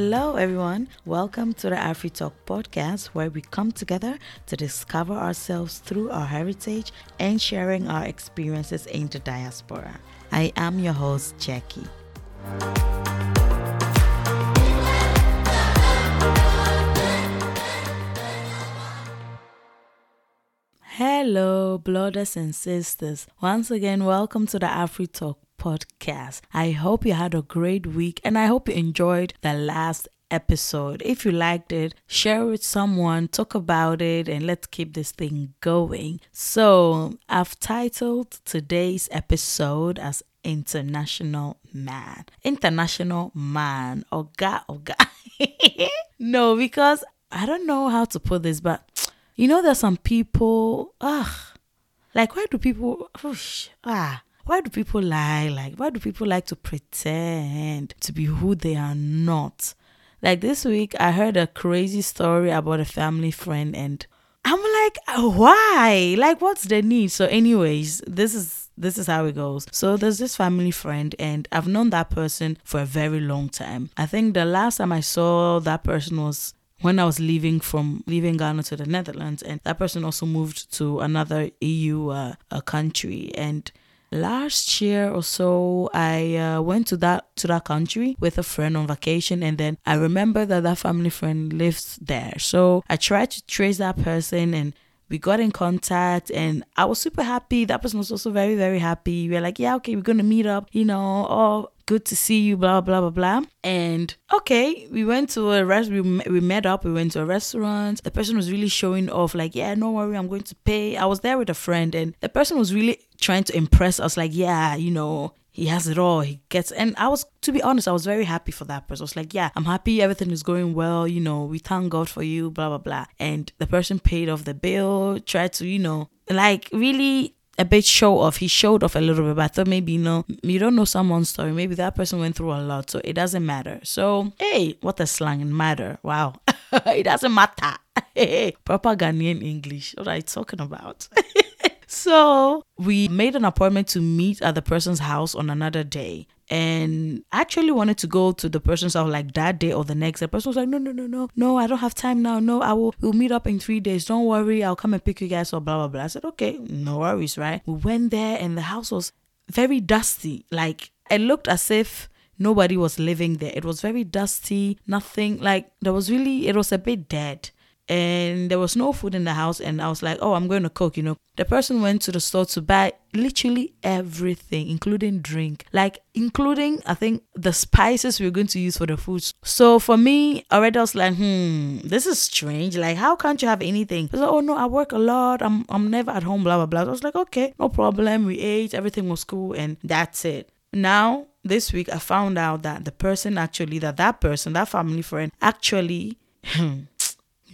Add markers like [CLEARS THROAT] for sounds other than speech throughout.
Hello, everyone. Welcome to the Afri Talk podcast, where we come together to discover ourselves through our heritage and sharing our experiences in the diaspora. I am your host, Jackie. Hello, brothers and sisters. Once again, welcome to the Afri Talk podcast. I hope you had a great week and I hope you enjoyed the last episode. If you liked it, share with someone, talk about it, and let's keep this thing going. So, I've titled today's episode as International Man. International Man. Oga, oga. [LAUGHS] no, because I don't know how to put this, but you know, there's some people, ah, like, why do people, whoosh, ah, why do people lie? Like, why do people like to pretend to be who they are not? Like this week, I heard a crazy story about a family friend, and I'm like, why? Like, what's the need? So, anyways, this is this is how it goes. So there's this family friend, and I've known that person for a very long time. I think the last time I saw that person was when I was leaving from leaving Ghana to the Netherlands, and that person also moved to another EU uh, country, and last year or so i uh, went to that to that country with a friend on vacation and then i remember that that family friend lives there. So i tried to trace that person and we got in contact and I was super happy. That person was also very, very happy. We are like, yeah, okay, we're gonna meet up, you know, oh good to see you, blah blah blah blah. And okay, we went to a rest. We we met up. We went to a restaurant. The person was really showing off, like, yeah, no worry, I'm going to pay. I was there with a friend, and the person was really trying to impress us, like, yeah, you know, he has it all. He gets, and I was, to be honest, I was very happy for that person. I was like, yeah, I'm happy everything is going well. You know, we thank God for you, blah, blah, blah. And the person paid off the bill, tried to, you know, like really a bit show off. He showed off a little bit, but I thought maybe, you know, you don't know someone's story. Maybe that person went through a lot, so it doesn't matter. So, hey, what a slang and matter. Wow. [LAUGHS] it doesn't matter. [LAUGHS] Hey, proper Ghanaian English. What are you talking about? [LAUGHS] So we made an appointment to meet at the person's house on another day. And I actually wanted to go to the person's house like that day or the next. The person was like, No, no, no, no, no, I don't have time now. No, I will we'll meet up in three days. Don't worry, I'll come and pick you guys up, blah blah blah. I said, Okay, no worries, right? We went there and the house was very dusty. Like it looked as if nobody was living there. It was very dusty, nothing like there was really it was a bit dead and there was no food in the house and i was like oh i'm going to cook you know. The person went to the store to buy literally everything including drink like including i think the spices we are going to use for the food. So for me already i was like hmm this is strange. Like how can't you have anything? Like, oh no i work a lot. I'm i'm never at home blah blah blah. I was like okay no problem. We ate everything was cool and that's it. Now this week i found out that the person actually that that person that family friend actually [CLEARS THROAT]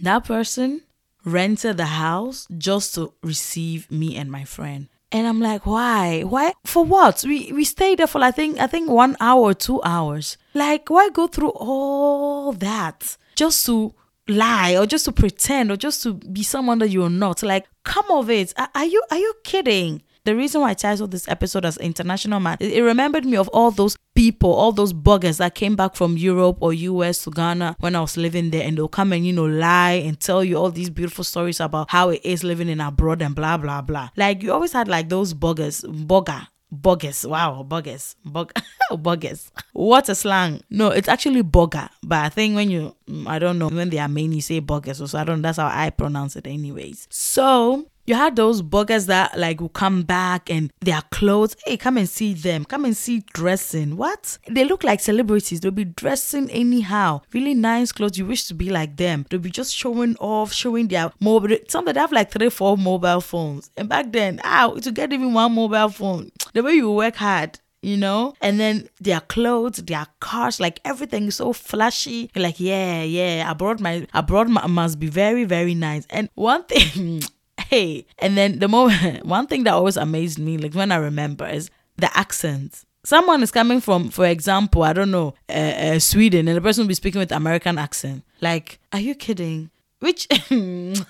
that person rented the house just to receive me and my friend. And I'm like, why? Why? For what? We we stayed there for I think I think one hour, two hours. Like, why go through all that just to lie or just to pretend or just to be someone that you're not? Like, come of it. Are, are you are you kidding? The reason why I titled this episode as International Man, it, remembered me of all those people, all those buggers that came back from Europe or US to Ghana when I was living there, and they'll come and, you know, lie and tell you all these beautiful stories about how it is living in abroad and blah, blah, blah. Like, you always had like those buggers, bugger, Bogus. Wow, bogus. Bug [LAUGHS] bogus. What a slang. No, it's actually bugger. But I think when you mm, I don't know, when they are main you say bogus. So I don't that's how I pronounce it anyways. So you had those buggers that like will come back and their clothes. Hey, come and see them. Come and see dressing. What? They look like celebrities. They'll be dressing anyhow. Really nice clothes. You wish to be like them. They'll be just showing off, showing their mobile. Some that have like three, four mobile phones. And back then, ow, to get even one mobile phone, [TSK] the way you work hard you know? And then their clothes, their cars, like everything is so flashy. You're like, yeah, yeah, abroad my abroad my, must be very, very nice. And one thing [LAUGHS] hey. And then the moment, [LAUGHS] one thing that always amazed me, like when I remember, is the accents. Someone is coming from, for example, I don't know, uh, uh, Sweden, and the person will be speaking with American accent. Like, are you kidding? Which,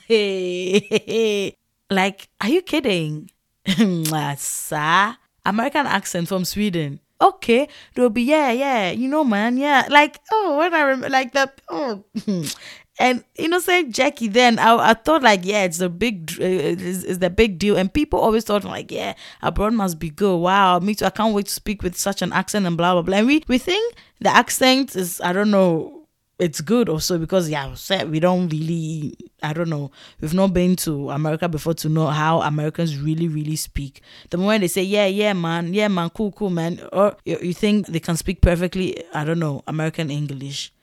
hey, [LAUGHS] like, are you kidding? [LAUGHS] American accent from Sweden. okay, they'll be, yeah, yeah, you know, man, yeah. Like, oh, when I remember, like that, oh. And you know innocent Jackie, then I, I thought like, yeah, it's a big, uh, it's, it's the big deal. And people always thought like, yeah, abroad must be good. Wow, me too. I can't wait to speak with such an accent and blah blah blah. And we we think the accent is, I don't know, it's good also because yeah we don't really i don't know we've not been to america before to know how americans really really speak the moment they say yeah yeah man yeah man cool cool man or you, you think they can speak perfectly i don't know american english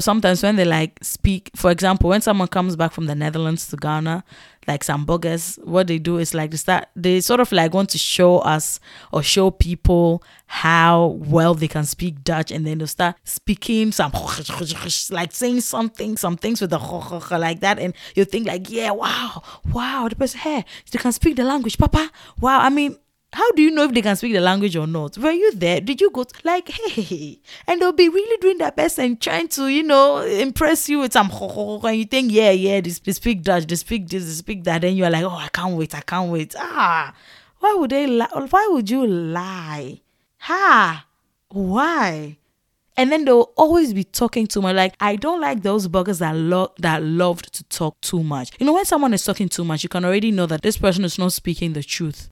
Sometimes when they like speak for example when someone comes back from the netherlands to ghana like some buggers, what they do is like they start they sort of like want to show us or show people how well they can speak Dutch and then they start speaking some [LAUGHS] like saying something, some things with the [LAUGHS] like that, and you think like, yeah, wow, wow, the person, hey, they can speak the language, Papa. Wow, I mean, how do you know if they can speak the language or not? Were you there? Did you go to, like hey? And they'll be really doing their best and trying to, you know, impress you with some and you think, yeah, yeah, they, they speak Dutch, they speak this, they speak that, and you're like, oh, I can't wait, I can't wait. Ah, why would they lie? Why would you lie? Ha! Why? And then they'll always be talking too much. Like I don't like those buggers that love that loved to talk too much. You know, when someone is talking too much, you can already know that this person is not speaking the truth.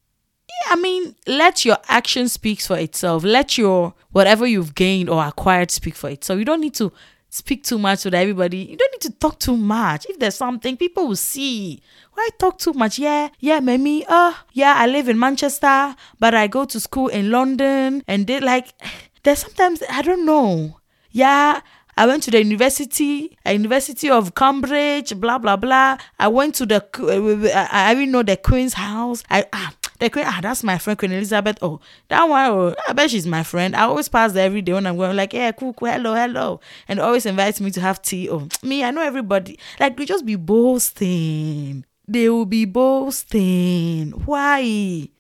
I mean, let your action speak for itself. Let your whatever you've gained or acquired speak for itself. You don't need to speak too much with everybody. You don't need to talk too much. If there's something, people will see. Why talk too much? Yeah, yeah, Mimi. Uh, yeah, I live in Manchester, but I go to school in London. And they like, [SIGHS] there's sometimes, I don't know. Yeah, I went to the university, a University of Cambridge, blah blah blah. I went to the, I even know the Queen's house. I ah, the queen, ah, that's my friend Queen Elizabeth. Oh, that one, oh, I bet she's my friend. I always pass there every day when I'm going, like, yeah, cool, cool, hello, hello. And always invites me to have tea. Oh, me, I know everybody. Like, we just be boasting. They will be boasting. Why?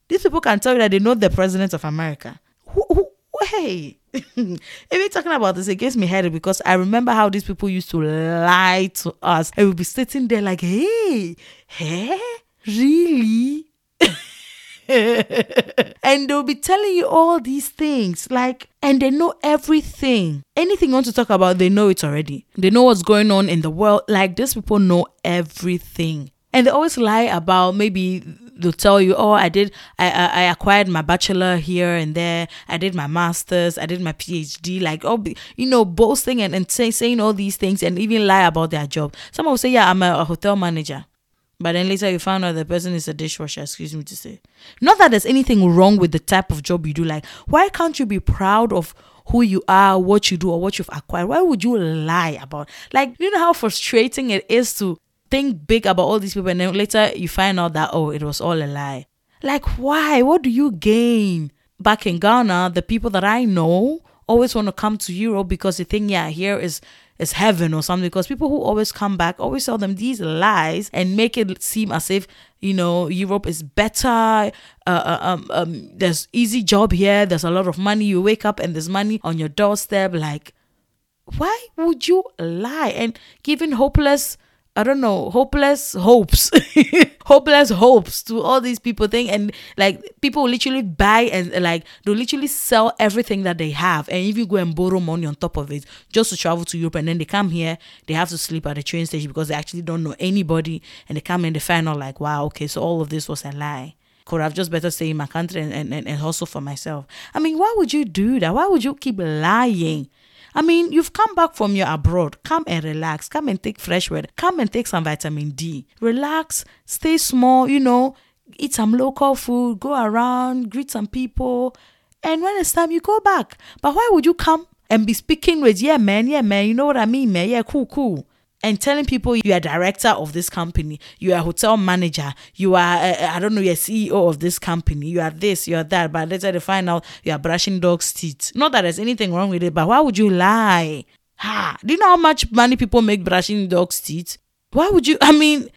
These people can tell you that they know the president of America. Who, who, hey, [LAUGHS] even talking about this, it gives me headache because I remember how these people used to lie to us. I we'll be sitting there like, hey, hey, really? [LAUGHS] and they'll be telling you all these things like and they know everything. Anything you want to talk about they know it already. They know what's going on in the world. Like these people know everything. And they always lie about maybe they'll tell you oh i did I, I, I acquired my bachelor here and there. I did my masters. I did my phd like oh you know boasting and, and say, saying all these things and even lie about their job. Some will say yeah i'm a, a hotel manager but then later you found out the person is a dishwasher, excuse me to say. Not that there's anything wrong with the type of job you do. Like, why can't you be proud of who you are, what you do, or what you've acquired? Why would you lie about? Like, you know how frustrating it is to think big about all these people and then later you find out that, oh, it was all a lie. Like, why? What do you gain? Back in Ghana, the people that I know always want to come to Europe because they think, yeah, here is is heaven or something because people who always come back always tell them these lies and make it seem as if you know Europe is better. Uh, uh, um, um, there's easy job here. There's a lot of money. You wake up and there's money on your doorstep. Like, why would you lie and giving hopeless I don't know, hopeless hopes, [LAUGHS] hopeless hopes to all these people thing. and like people literally buy and like they literally sell everything that they have and if you go and borrow money on top of it just to travel to Europe and then they come here, they have to sleep at the train station because they actually don't know anybody and they come and they find out like, wow, okay, so all of this was a lie could have just better stay in my country and, and, and hustle for myself. I mean, why would you do that? Why would you keep lying? I mean, you've come back from your abroad. Come and relax. Come and take fresh water. Come and take some vitamin D. Relax. Stay small, you know, eat some local food, go around, greet some people. And when it's time, you go back. But why would you come and be speaking with, yeah, man, yeah, man, you know what I mean, man, yeah, cool, cool and telling people you are director of this company, you are hotel manager, you are uh, I don't know, you're CEO of this company, you are this, you are that, but later they find out you are brushing dogs' teeth. Not that there's anything wrong with it, but why would you lie? Ha! Do you know how much money people make brushing dogs' teeth? Why would you? I mean,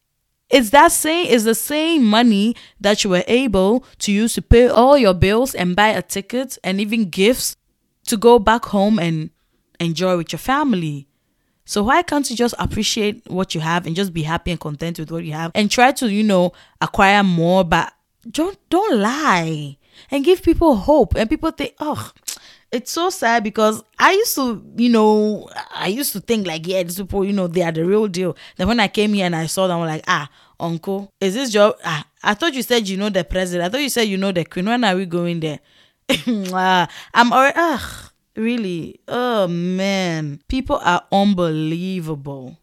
it's that same is the same money that you were able to use to pay all your bills and buy a ticket and even gifts to go back home and enjoy with your family. So why can't you just appreciate what you have and just be happy and content with what you have and try to, you know, acquire more, but don't don't lie and give people hope. And people think, oh, it's so sad because I used to, you know, I used to think like, yeah, these people, you know, they are the real deal. Then when I came here and I saw them, I'm like, ah, uncle, is this job? Ah, I thought you said you know the president. I thought you said you know the queen. When are we going there? [LAUGHS] I'm already, ah, really? Oh man, people are unbelievable.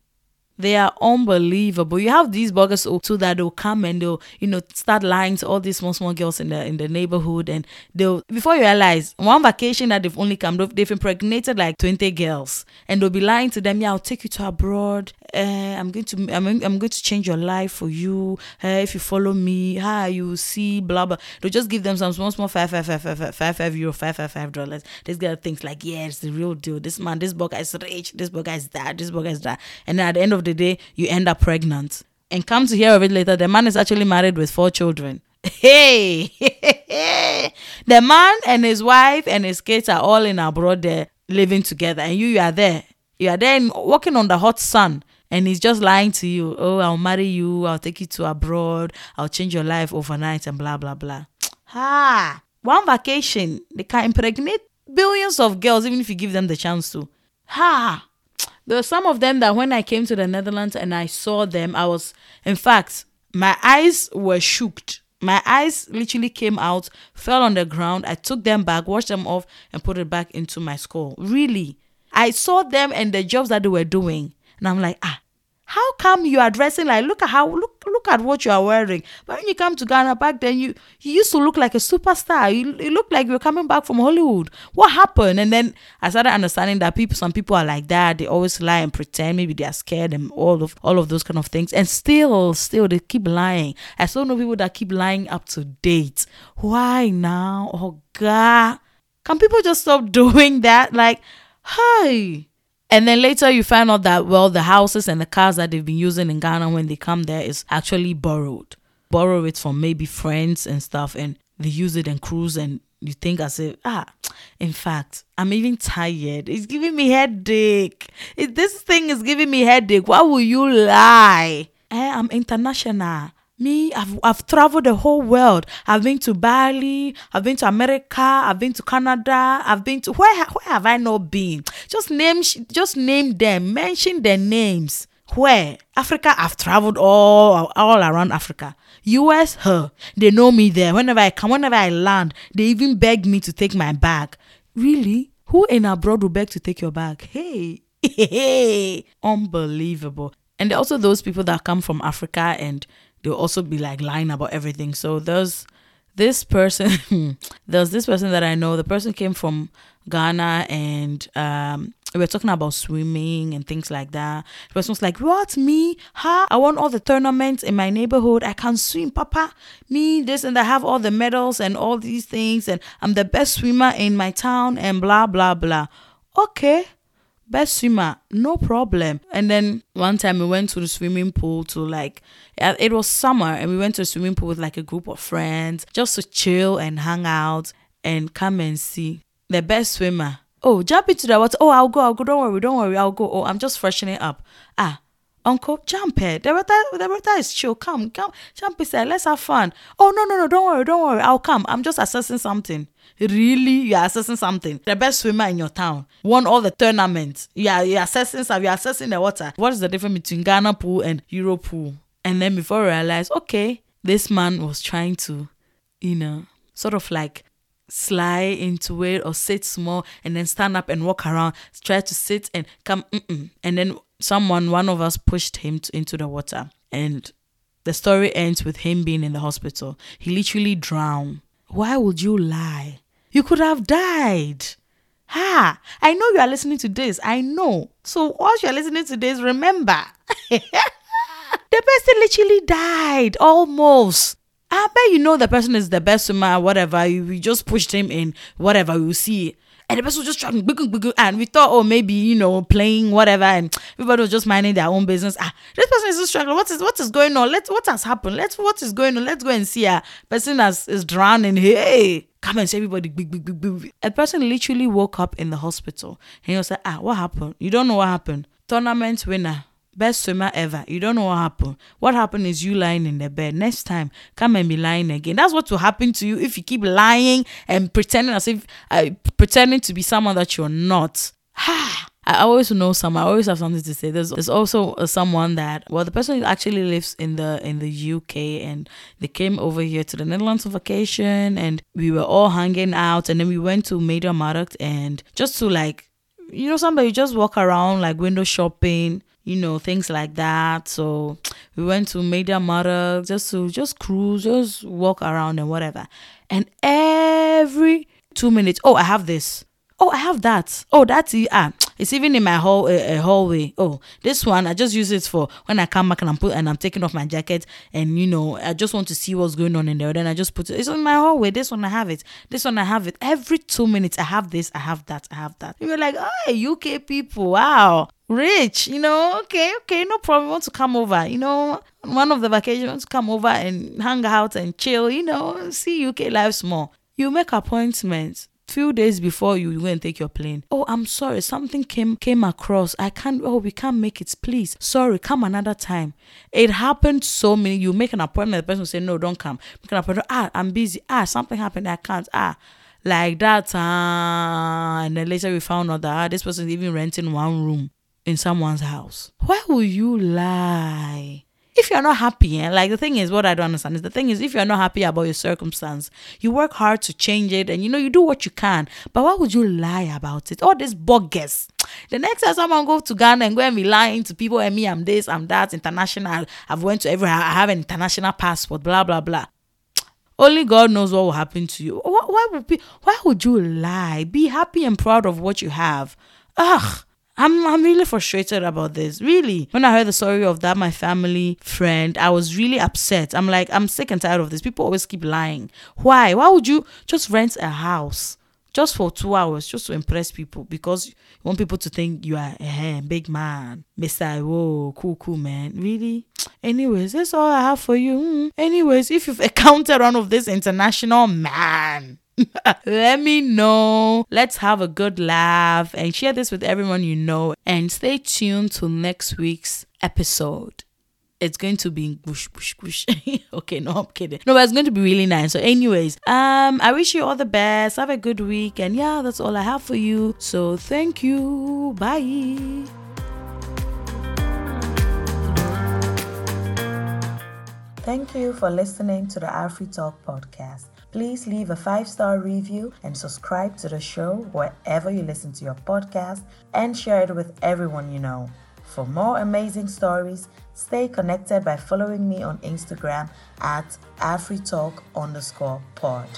They are unbelievable. You have these buggers too that they'll come and they'll, you know, start lying to all these small, small girls in the in the neighborhood, and they'll before you realize one vacation that they've only come, they've, they've impregnated like twenty girls, and they'll be lying to them. Yeah, I'll take you to abroad. Uh, I'm going to I'm, I'm going to change your life for you. Uh, if you follow me, hi, you see, blah blah. They'll just give them some small, small five, five, five, five, five, five, five euro, five, five, five dollars. These girl thinks like, yeah, it's the real deal. This man, this bugger is rich. This bugger is that. This bugger is that. And at the end of the day, you end up pregnant. And come to hear of it later, the man is actually married with four children. [LAUGHS] Hey, [LAUGHS] the man and his wife and his kids are all in abroad there living together, and you, you are there. You are there walking on the hot sun, and he's just lying to you. Oh, I'll marry you. I'll take you to abroad. I'll change your life overnight, and blah blah blah. [TSK] Ha! One vacation, they can impregnate billions of girls, even if you give them the chance to. Ha! There were some of them that when I came to the Netherlands and I saw them, I was, in fact, my eyes were shooked. My eyes literally came out, fell on the ground. I took them back, washed them off, and put it back into my skull. Really. I saw them and the jobs that they were doing. And I'm like, ah, how come you are dressing like look at how look look at what you are wearing? But when you come to ghana back then you you used to look like a superstar. You, you look like you're coming back from hollywood. What happened? And then i started understanding that people some people are like that. They always lie and pretend. Maybe they are scared and all of all of those kind of things. And still still they keep lying. I still know people that keep lying up to date. Why now? Oh god. Can people just stop [LAUGHS] doing that? Like hey and then later you find out that, well, the houses and the cars that they've been using in Ghana when they come there is actually borrowed. Borrow it from maybe friends and stuff, and they use it and cruise, and you think as if, ah, in fact, I'm even tired. It's giving me headache. This thing is giving me headache. Why will you lie? Eh, I'm international. Me, I've, I've traveled the whole world. I've been to Bali, I've been to America, I've been to Canada, I've been to where where have I not been? Just name just name them, mention their names. Where? Africa, I've traveled all all around Africa. US, her. They know me there. Whenever I come, whenever I land, they even beg me to take my bag. Really? Who in abroad will beg to take your bag? [LAUGHS] Hey, hey, unbelievable. And also those people that come from Africa and they'll also be like lying about everything. So there's this person, [LAUGHS] there's this person that I know. The person came from Ghana and um, we were talking about swimming and things like that. The person was like, What? Me? Huh? I won all the tournaments in my neighborhood. I can swim, Papa. Me, this, and I have all the medals and all these things. And I'm the best swimmer in my town and blah, blah, blah. Okay best swimmer, no problem. And then one time we went to the swimming pool to like, it was summer and we went to the swimming pool with like a group of friends just to chill and hang out and come and see the best swimmer. Oh, jump into the water. Oh, I'll go, I'll go. Don't worry, don't worry, I'll go. Oh, I'm just freshening up. Ah, Uncle, jump it. The water, the water is chill. Come, come, jump inside. Let's have fun. Oh no, no, no, don't worry, don't worry. I'll come. I'm just assessing something. Really, you're assessing something. The best swimmer in your town won all the tournaments. Yeah, you're assessing stuff. You're assessing the water. What is the difference between Ghana pool and Euro pool? And then before I realized, okay, this man was trying to, you know, sort of like slide into it or sit small and then stand up and walk around, try to sit and come, and then someone, one of us pushed him to, into the water. And the story ends with him being in the hospital. He literally drowned. Why would you lie? You could have died. Ha! I know you are listening to this. I know. So, whilst you are listening to this, remember [LAUGHS] the person literally died almost. I bet you know the person is the best swimmer, whatever. You, just pushed him in, whatever. You see and the person was just trying and we thought, oh, maybe, you know, playing whatever, and everybody was just minding their own business. Ah, this person is just struggling. What is what is going on? Let's what has happened? Let's what is going on? Let's go and see her. Person has is drowning. Hey, come and see everybody. A person literally woke up in the hospital and he was like, ah, what happened? You don't know what happened. Tournament winner, best swimmer ever. You don't know what happened. What happened is you lying in the bed. Next time, come and be lying again. That's what will happen to you if you keep lying and pretending as if uh, pretending to be someone that you're not. Ha! [SIGHS] I always know some. I always have something to say. There's, there's also uh, someone that well, the person actually lives in the in the UK, and they came over here to the Netherlands on vacation, and we were all hanging out, and then we went to Major MediaMarkt, and just to like, you know, somebody just walk around like window shopping, you know, things like that. So we went to Media MediaMarkt just to just cruise, just walk around and whatever, and every two minutes, oh, I have this. Oh i have that. Oh that's ah it's even in my hall uh, hallway. Oh this one i just use it for when i come back and i'm put and i'm taking off my jacket and you know i just want to see what's going on in there. Then i just put it it's in my hallway. This one i have it. This one i have it. Every two minutes i have this i have that i have that. You're like oh uk people wow rich you know? Okay okay no problem. Want to come over you know? One of the vacations come over and hang out and chill you know? See uk life more you make appointments few days before you go and take your plane. Oh i'm sorry something came came across. I can't oh we can't make it. Please sorry come another time. It happened so many. You make an appointment the person will say no don't come. Make an appointment ah i'm busy. Ah something happened i can't. Ah like that ah. And then later we found out that ah, this person is even renting one room in someone's house why will you lie if you're not happy, eh, like the thing is, what I don't understand is the thing is, if you're not happy about your circumstance, you work hard to change it and you know, you do what you can. But why would you lie about it? All this bogus. [TSK] The next time someone go to Ghana and go and be lying to people and me, I'm this, I'm that, international, I've went to everywhere, I have an international passport, blah, blah, blah. [TSK] Only God knows what will happen to you. Why, why would be, why would you lie? Be happy and proud of what you have. Ugh. I'm I'm really frustrated about this. Really. When I heard the story of that my family friend, I was really upset. I'm like, I'm sick and tired of this. People always keep lying. Why? Why would you just rent a house? Just for two hours, just to impress people, because you want people to think you are a big man, Mister. Whoa, cool, cool, man. Really? Anyways, that's all I have for you. Hmm. Anyways, if you've [LAUGHS] encountered one of this international man, [LAUGHS] Let me know. Let's have a good laugh and share this with everyone you know. And stay tuned to next week's episode. It's going to be whoosh, whoosh, whoosh. [LAUGHS] okay, no, I'm kidding. No, but it's going to be really nice. So, anyways, um, I wish you all the best. Have a good week. And yeah, that's all I have for you. So, thank you. Bye. Thank you for listening to the Afri Talk podcast. Please leave a five star review and subscribe to the show wherever you listen to your podcast and share it with everyone you know. For more amazing stories, stay connected by following me on Instagram at AfriTalk underscore pod.